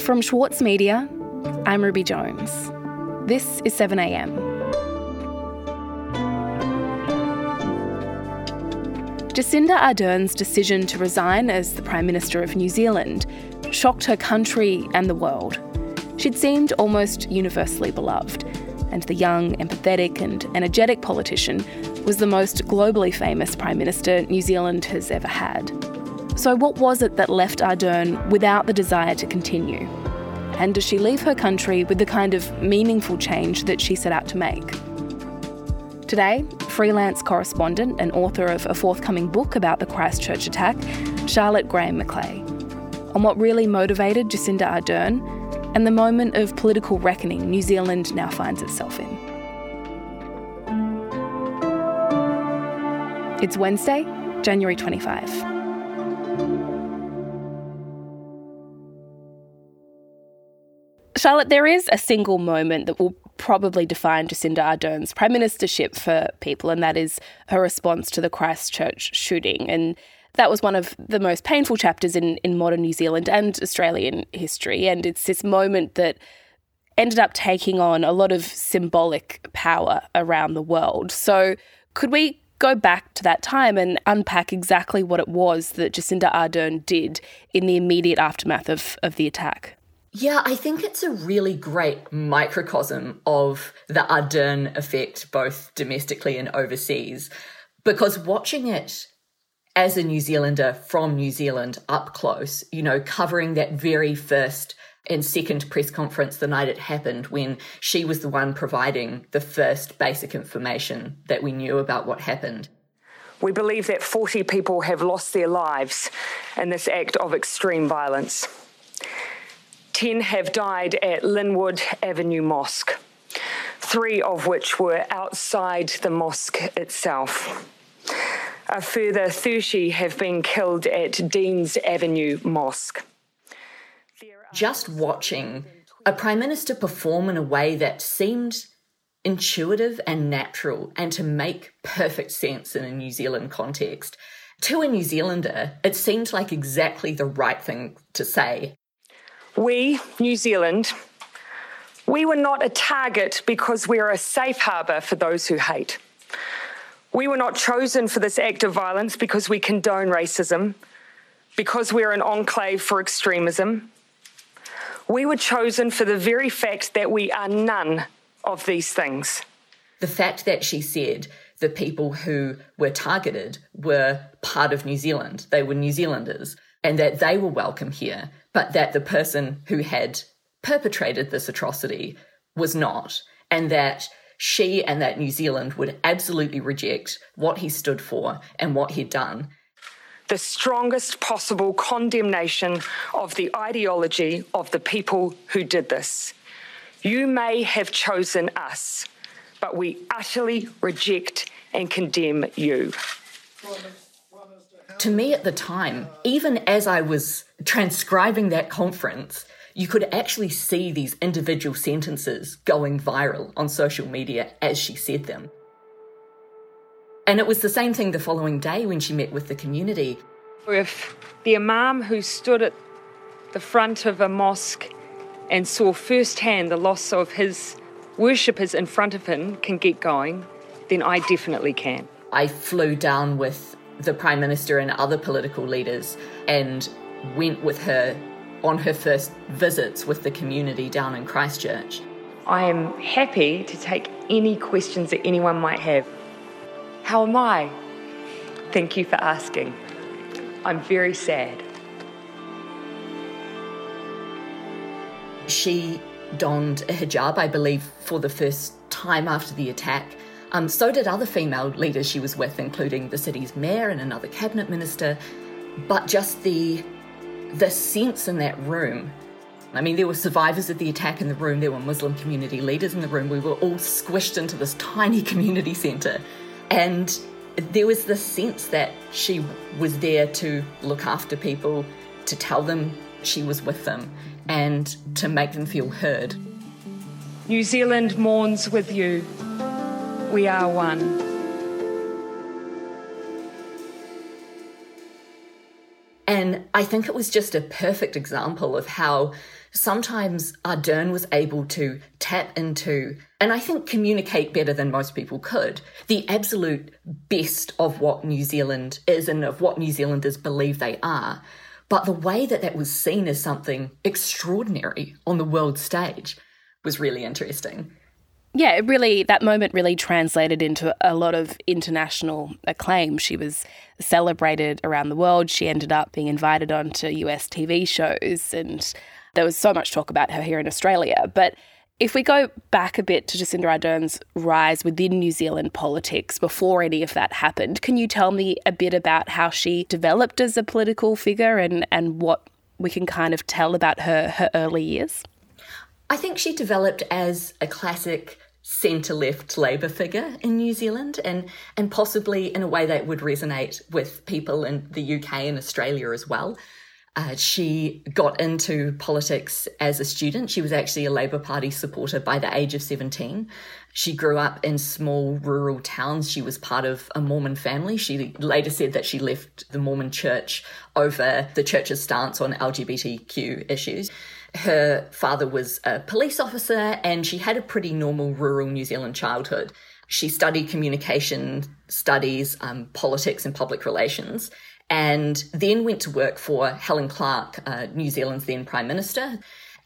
From Schwartz Media, I'm Ruby Jones. This is 7am. Jacinda Ardern's decision to resign as the Prime Minister of New Zealand shocked her country and the world. She'd seemed almost universally beloved, and the young, empathetic, and energetic politician was the most globally famous Prime Minister New Zealand has ever had. So, what was it that left Ardern without the desire to continue? And does she leave her country with the kind of meaningful change that she set out to make? Today, freelance correspondent and author of a forthcoming book about the Christchurch attack, Charlotte Graham McLay, on what really motivated Jacinda Ardern and the moment of political reckoning New Zealand now finds itself in. It's Wednesday, January 25. Charlotte, there is a single moment that will probably define Jacinda Ardern's prime ministership for people, and that is her response to the Christchurch shooting. And that was one of the most painful chapters in, in modern New Zealand and Australian history. And it's this moment that ended up taking on a lot of symbolic power around the world. So, could we go back to that time and unpack exactly what it was that Jacinda Ardern did in the immediate aftermath of, of the attack? Yeah, I think it's a really great microcosm of the Ardern effect, both domestically and overseas, because watching it as a New Zealander from New Zealand up close, you know, covering that very first and second press conference the night it happened when she was the one providing the first basic information that we knew about what happened. We believe that 40 people have lost their lives in this act of extreme violence. 10 have died at Linwood Avenue Mosque, three of which were outside the mosque itself. A further 30 have been killed at Deans Avenue Mosque. Just watching a Prime Minister perform in a way that seemed intuitive and natural and to make perfect sense in a New Zealand context. To a New Zealander, it seemed like exactly the right thing to say. We, New Zealand, we were not a target because we are a safe harbour for those who hate. We were not chosen for this act of violence because we condone racism, because we're an enclave for extremism. We were chosen for the very fact that we are none of these things. The fact that she said the people who were targeted were part of New Zealand, they were New Zealanders, and that they were welcome here, but that the person who had perpetrated this atrocity was not, and that she and that New Zealand would absolutely reject what he stood for and what he'd done. The strongest possible condemnation of the ideology of the people who did this. You may have chosen us, but we utterly reject and condemn you. To me at the time, even as I was transcribing that conference, you could actually see these individual sentences going viral on social media as she said them. And it was the same thing the following day when she met with the community. If the Imam who stood at the front of a mosque and saw firsthand the loss of his worshippers in front of him can get going, then I definitely can. I flew down with the Prime Minister and other political leaders and went with her on her first visits with the community down in Christchurch. I am happy to take any questions that anyone might have. How am I? Thank you for asking. I'm very sad. She donned a hijab, I believe, for the first time after the attack. Um, so did other female leaders she was with, including the city's mayor and another cabinet minister. But just the the sense in that room. I mean, there were survivors of the attack in the room, there were Muslim community leaders in the room. We were all squished into this tiny community centre. And there was this sense that she was there to look after people, to tell them she was with them, and to make them feel heard. New Zealand mourns with you. We are one. And I think it was just a perfect example of how sometimes Ardern was able to tap into, and I think communicate better than most people could, the absolute best of what New Zealand is and of what New Zealanders believe they are. But the way that that was seen as something extraordinary on the world stage was really interesting. Yeah, it really, that moment really translated into a lot of international acclaim. She was celebrated around the world. She ended up being invited onto US TV shows, and there was so much talk about her here in Australia. But if we go back a bit to Jacinda Ardern's rise within New Zealand politics before any of that happened, can you tell me a bit about how she developed as a political figure and, and what we can kind of tell about her, her early years? I think she developed as a classic centre left Labour figure in New Zealand and, and possibly in a way that would resonate with people in the UK and Australia as well. Uh, she got into politics as a student. She was actually a Labour Party supporter by the age of 17. She grew up in small rural towns. She was part of a Mormon family. She later said that she left the Mormon church over the church's stance on LGBTQ issues. Her father was a police officer and she had a pretty normal rural New Zealand childhood. She studied communication studies, um, politics, and public relations, and then went to work for Helen Clark, uh, New Zealand's then Prime Minister,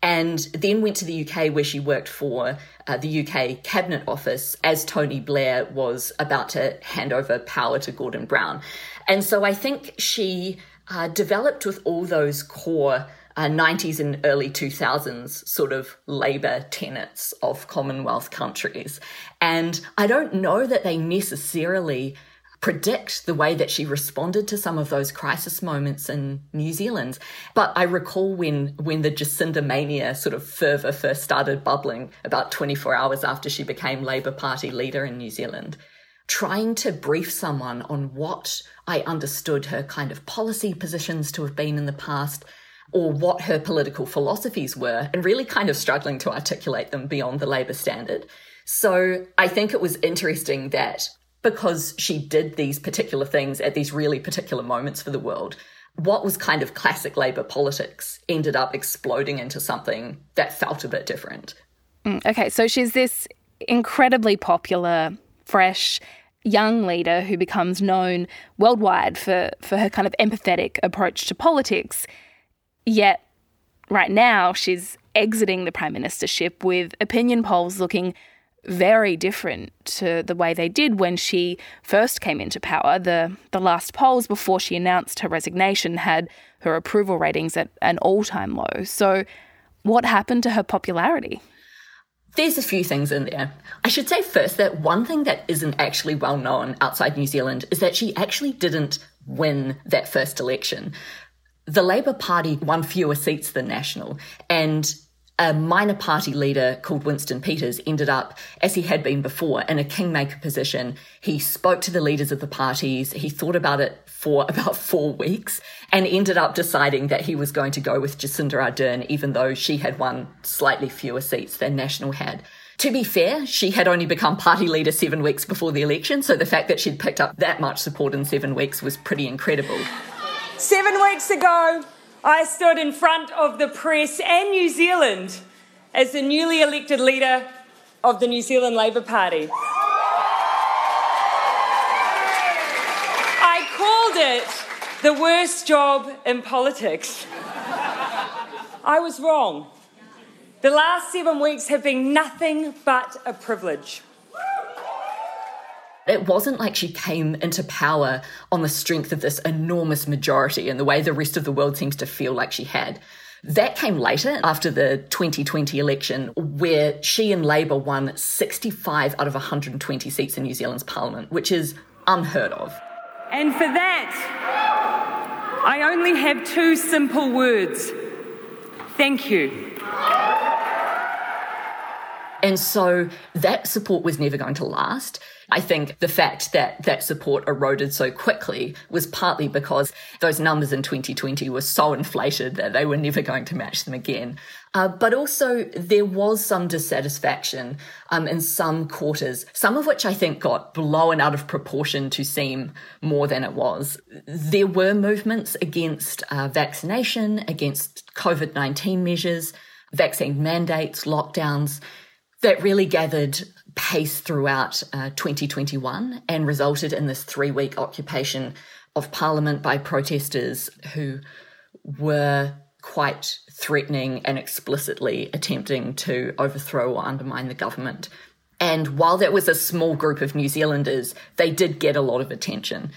and then went to the UK where she worked for uh, the UK Cabinet Office as Tony Blair was about to hand over power to Gordon Brown. And so I think she uh, developed with all those core uh, 90s and early 2000s sort of Labour tenets of Commonwealth countries. And I don't know that they necessarily predict the way that she responded to some of those crisis moments in New Zealand. But I recall when when the Jacinda mania sort of fervour first started bubbling about 24 hours after she became Labour Party leader in New Zealand, trying to brief someone on what I understood her kind of policy positions to have been in the past or what her political philosophies were and really kind of struggling to articulate them beyond the Labour standard. So I think it was interesting that because she did these particular things at these really particular moments for the world, what was kind of classic Labour politics ended up exploding into something that felt a bit different. Mm, okay, so she's this incredibly popular, fresh, young leader who becomes known worldwide for, for her kind of empathetic approach to politics. Yet, right now, she's exiting the prime ministership with opinion polls looking very different to the way they did when she first came into power. The the last polls before she announced her resignation had her approval ratings at an all-time low. So what happened to her popularity? There's a few things in there. I should say first that one thing that isn't actually well known outside New Zealand is that she actually didn't win that first election the Labour Party won fewer seats than National, and a minor party leader called Winston Peters ended up, as he had been before, in a kingmaker position. He spoke to the leaders of the parties. He thought about it for about four weeks and ended up deciding that he was going to go with Jacinda Ardern, even though she had won slightly fewer seats than National had. To be fair, she had only become party leader seven weeks before the election, so the fact that she'd picked up that much support in seven weeks was pretty incredible. Seven weeks ago, I stood in front of the press and New Zealand as the newly elected leader of the New Zealand Labour Party. I called it the worst job in politics. I was wrong. The last seven weeks have been nothing but a privilege. It wasn't like she came into power on the strength of this enormous majority and the way the rest of the world seems to feel like she had. That came later after the 2020 election, where she and Labour won 65 out of 120 seats in New Zealand's parliament, which is unheard of. And for that, I only have two simple words thank you. And so that support was never going to last. I think the fact that that support eroded so quickly was partly because those numbers in 2020 were so inflated that they were never going to match them again. Uh, but also, there was some dissatisfaction um, in some quarters, some of which I think got blown out of proportion to seem more than it was. There were movements against uh, vaccination, against COVID 19 measures, vaccine mandates, lockdowns that really gathered pace throughout uh, 2021 and resulted in this three week occupation of Parliament by protesters who were quite threatening and explicitly attempting to overthrow or undermine the government. And while that was a small group of New Zealanders, they did get a lot of attention.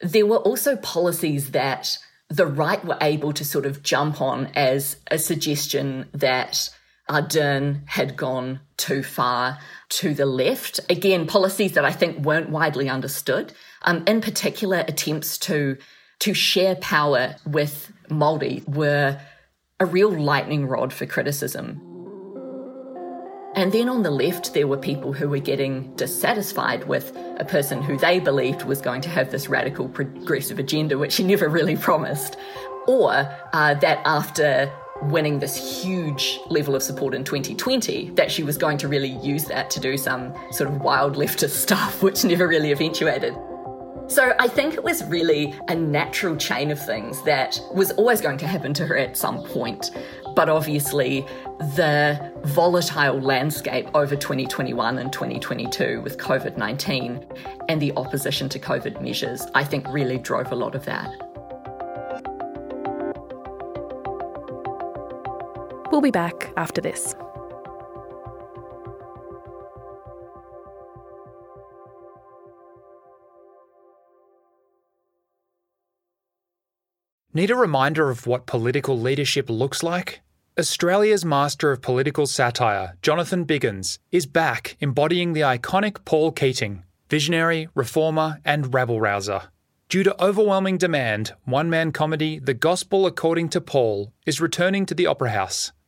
There were also policies that the right were able to sort of jump on as a suggestion that Ardern had gone too far to the left. Again, policies that I think weren't widely understood. Um, in particular, attempts to to share power with Māori were a real lightning rod for criticism. And then on the left, there were people who were getting dissatisfied with a person who they believed was going to have this radical progressive agenda, which he never really promised. Or uh, that after winning this huge level of support in 2020 that she was going to really use that to do some sort of wild leftist stuff, which never really eventuated. So I think it was really a natural chain of things that was always going to happen to her at some point. But obviously, the volatile landscape over 2021 and 2022 with COVID 19 and the opposition to COVID measures, I think really drove a lot of that. We'll be back after this. Need a reminder of what political leadership looks like? Australia's master of political satire, Jonathan Biggins, is back embodying the iconic Paul Keating, visionary, reformer, and rabble rouser. Due to overwhelming demand, one man comedy The Gospel According to Paul is returning to the Opera House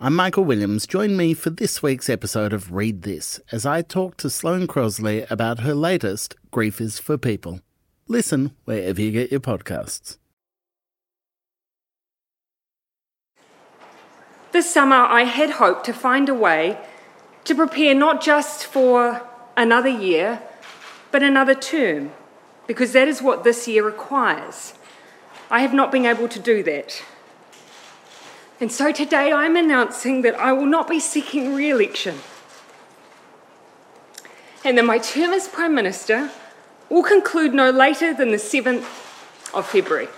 I'm Michael Williams. Join me for this week's episode of Read This as I talk to Sloane Crosley about her latest, Grief is for People. Listen wherever you get your podcasts. This summer, I had hoped to find a way to prepare not just for another year, but another term, because that is what this year requires. I have not been able to do that. And so today I'm announcing that I will not be seeking re election. And that my term as Prime Minister will conclude no later than the 7th of February.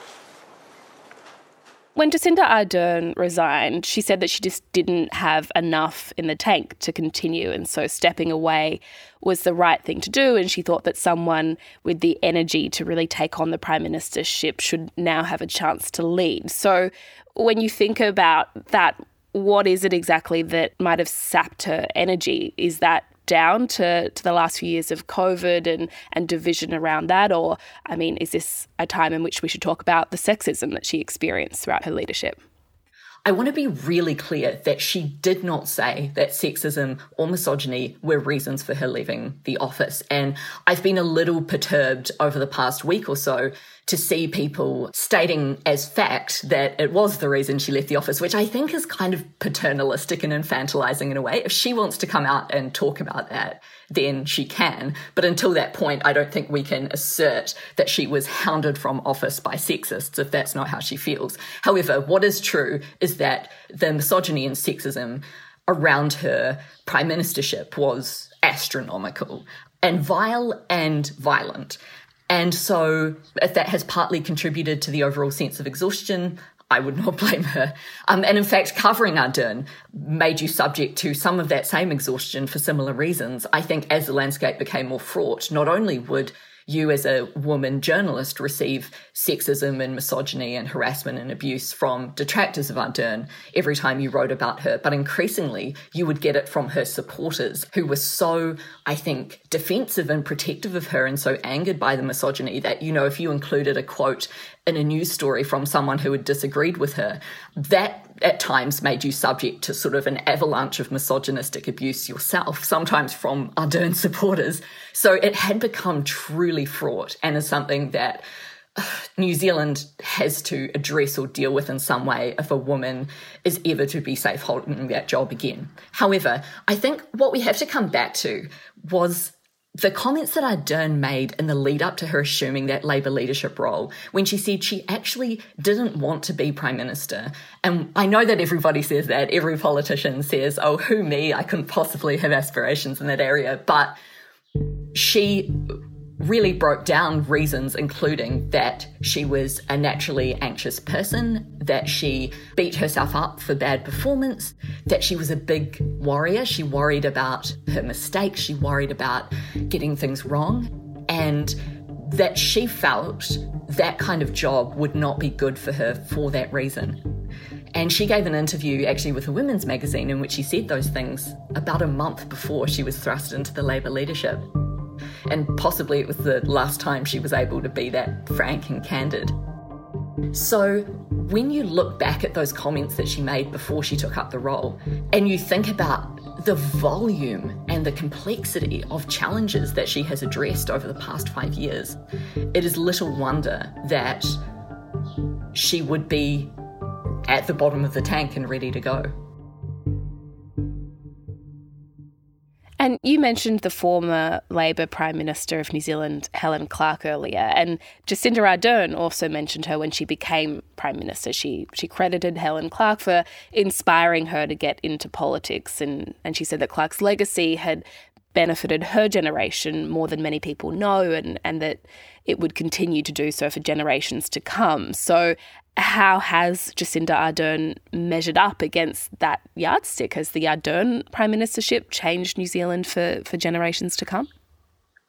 When Jacinda Ardern resigned, she said that she just didn't have enough in the tank to continue, and so stepping away was the right thing to do. And she thought that someone with the energy to really take on the prime ministership should now have a chance to lead. So, when you think about that, what is it exactly that might have sapped her energy? Is that down to, to the last few years of COVID and, and division around that? Or, I mean, is this a time in which we should talk about the sexism that she experienced throughout her leadership? I want to be really clear that she did not say that sexism or misogyny were reasons for her leaving the office. And I've been a little perturbed over the past week or so to see people stating as fact that it was the reason she left the office, which I think is kind of paternalistic and infantilizing in a way. If she wants to come out and talk about that, then she can. But until that point, I don't think we can assert that she was hounded from office by sexists if that's not how she feels. However, what is true is that the misogyny and sexism around her prime ministership was astronomical and vile and violent. And so, if that has partly contributed to the overall sense of exhaustion, I would not blame her. Um, and in fact, covering Ardern made you subject to some of that same exhaustion for similar reasons. I think as the landscape became more fraught, not only would you as a woman journalist receive sexism and misogyny and harassment and abuse from detractors of Ardern every time you wrote about her. But increasingly, you would get it from her supporters who were so, I think, defensive and protective of her and so angered by the misogyny that, you know, if you included a quote in a news story from someone who had disagreed with her, that at times made you subject to sort of an avalanche of misogynistic abuse yourself, sometimes from Ardern supporters. So it had become truly fraught and is something that uh, New Zealand has to address or deal with in some way if a woman is ever to be safe holding that job again. However, I think what we have to come back to was the comments that Ardern made in the lead up to her assuming that Labour leadership role, when she said she actually didn't want to be Prime Minister. And I know that everybody says that, every politician says, oh, who me? I couldn't possibly have aspirations in that area. But she really broke down reasons, including that she was a naturally anxious person, that she beat herself up for bad performance, that she was a big worrier. She worried about her mistakes, she worried about getting things wrong, and that she felt that kind of job would not be good for her for that reason. And she gave an interview actually with a women's magazine in which she said those things about a month before she was thrust into the Labour leadership. And possibly it was the last time she was able to be that frank and candid. So, when you look back at those comments that she made before she took up the role, and you think about the volume and the complexity of challenges that she has addressed over the past five years, it is little wonder that she would be at the bottom of the tank and ready to go. And you mentioned the former Labor Prime Minister of New Zealand, Helen Clark, earlier, and Jacinda Ardern also mentioned her when she became Prime Minister. She she credited Helen Clark for inspiring her to get into politics, and, and she said that Clark's legacy had benefited her generation more than many people know, and, and that it would continue to do so for generations to come. So, how has Jacinda Ardern measured up against that yardstick? Has the Ardern prime ministership changed New Zealand for, for generations to come?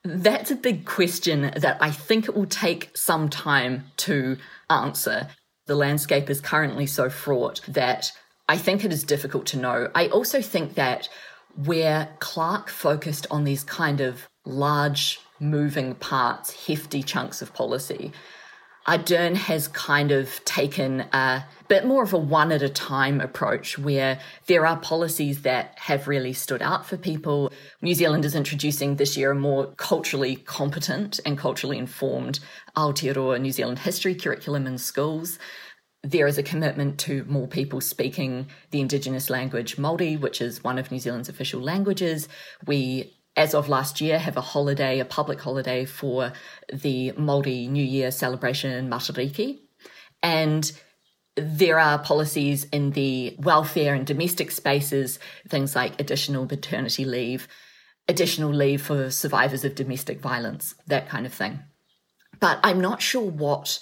That's a big question that I think it will take some time to answer. The landscape is currently so fraught that I think it is difficult to know. I also think that where Clark focused on these kind of large moving parts, hefty chunks of policy, Ardern has kind of taken a bit more of a one at a time approach where there are policies that have really stood out for people. New Zealand is introducing this year a more culturally competent and culturally informed Aotearoa New Zealand history curriculum in schools. There is a commitment to more people speaking the Indigenous language Māori, which is one of New Zealand's official languages. We as of last year, have a holiday, a public holiday for the Māori New Year celebration in Matariki. And there are policies in the welfare and domestic spaces, things like additional maternity leave, additional leave for survivors of domestic violence, that kind of thing. But I'm not sure what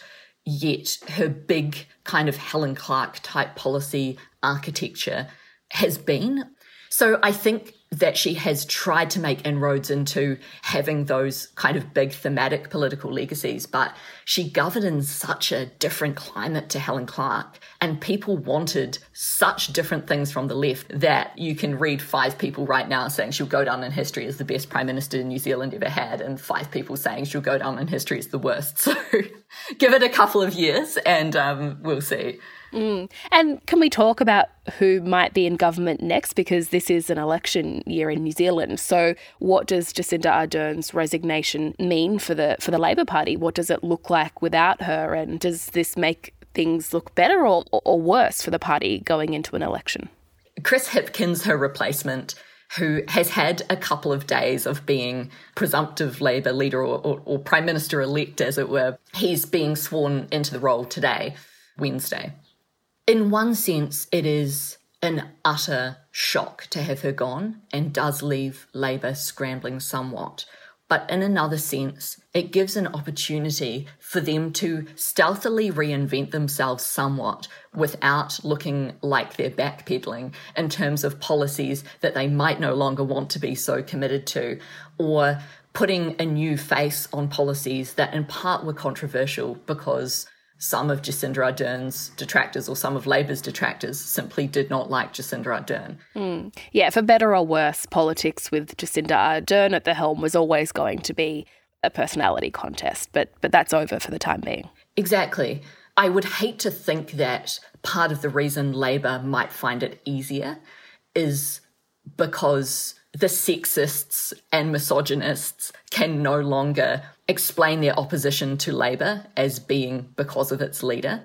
yet her big kind of Helen Clark type policy architecture has been. So I think that she has tried to make inroads into having those kind of big thematic political legacies, but she governed in such a different climate to Helen Clark, and people wanted such different things from the left that you can read five people right now saying she'll go down in history as the best prime minister New Zealand ever had, and five people saying she'll go down in history as the worst. So give it a couple of years, and um, we'll see. Mm. And can we talk about who might be in government next? Because this is an election year in New Zealand. So, what does Jacinda Ardern's resignation mean for the for the Labor Party? What does it look like without her? And does this make things look better or, or worse for the party going into an election? Chris Hipkins, her replacement, who has had a couple of days of being presumptive Labour leader or, or, or Prime Minister elect, as it were, he's being sworn into the role today, Wednesday in one sense, it is an utter shock to have her gone and does leave Labour scrambling somewhat. but in another sense, it gives an opportunity for them to stealthily reinvent themselves somewhat without looking like they're backpedaling in terms of policies that they might no longer want to be so committed to, or putting a new face on policies that in part were controversial because some of Jacinda Ardern's detractors or some of Labour's detractors simply did not like Jacinda Ardern. Mm. Yeah, for better or worse, politics with Jacinda Ardern at the helm was always going to be a personality contest, but but that's over for the time being. Exactly. I would hate to think that part of the reason Labour might find it easier is because the sexists and misogynists can no longer explain their opposition to Labour as being because of its leader.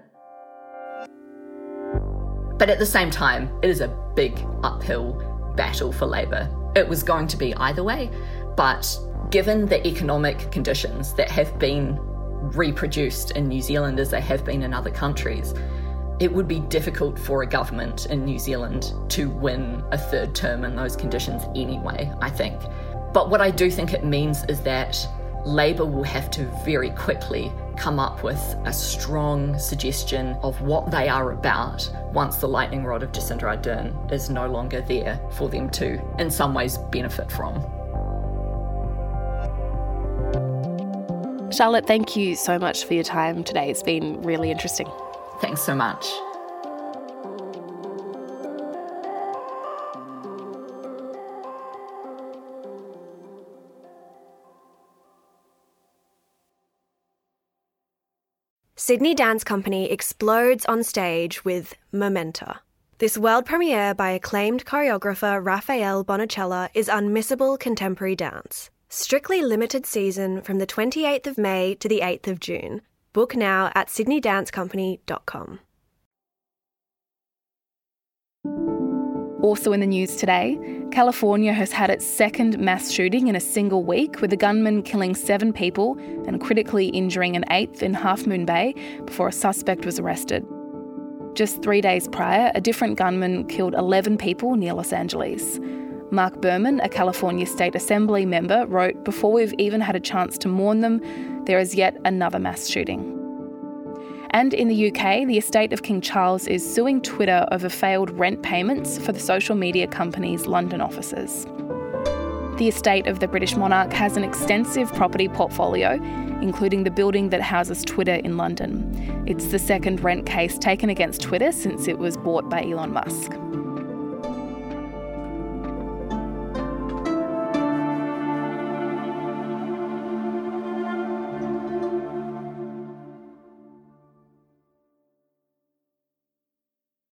But at the same time, it is a big uphill battle for Labour. It was going to be either way, but given the economic conditions that have been reproduced in New Zealand as they have been in other countries, it would be difficult for a government in New Zealand to win a third term in those conditions anyway, I think. But what I do think it means is that Labour will have to very quickly come up with a strong suggestion of what they are about once the lightning rod of Jacinda Ardern is no longer there for them to, in some ways, benefit from. Charlotte, thank you so much for your time today. It's been really interesting. Thanks so much. Sydney Dance Company explodes on stage with Momenta. This world premiere by acclaimed choreographer Rafael Bonachela is unmissable contemporary dance. Strictly limited season from the 28th of May to the 8th of June. Book now at sydneydancecompany.com. Also in the news today, California has had its second mass shooting in a single week, with a gunman killing seven people and critically injuring an eighth in Half Moon Bay before a suspect was arrested. Just three days prior, a different gunman killed 11 people near Los Angeles. Marc Berman, a California State Assembly member, wrote Before we've even had a chance to mourn them, there is yet another mass shooting. And in the UK, the estate of King Charles is suing Twitter over failed rent payments for the social media company's London offices. The estate of the British monarch has an extensive property portfolio, including the building that houses Twitter in London. It's the second rent case taken against Twitter since it was bought by Elon Musk.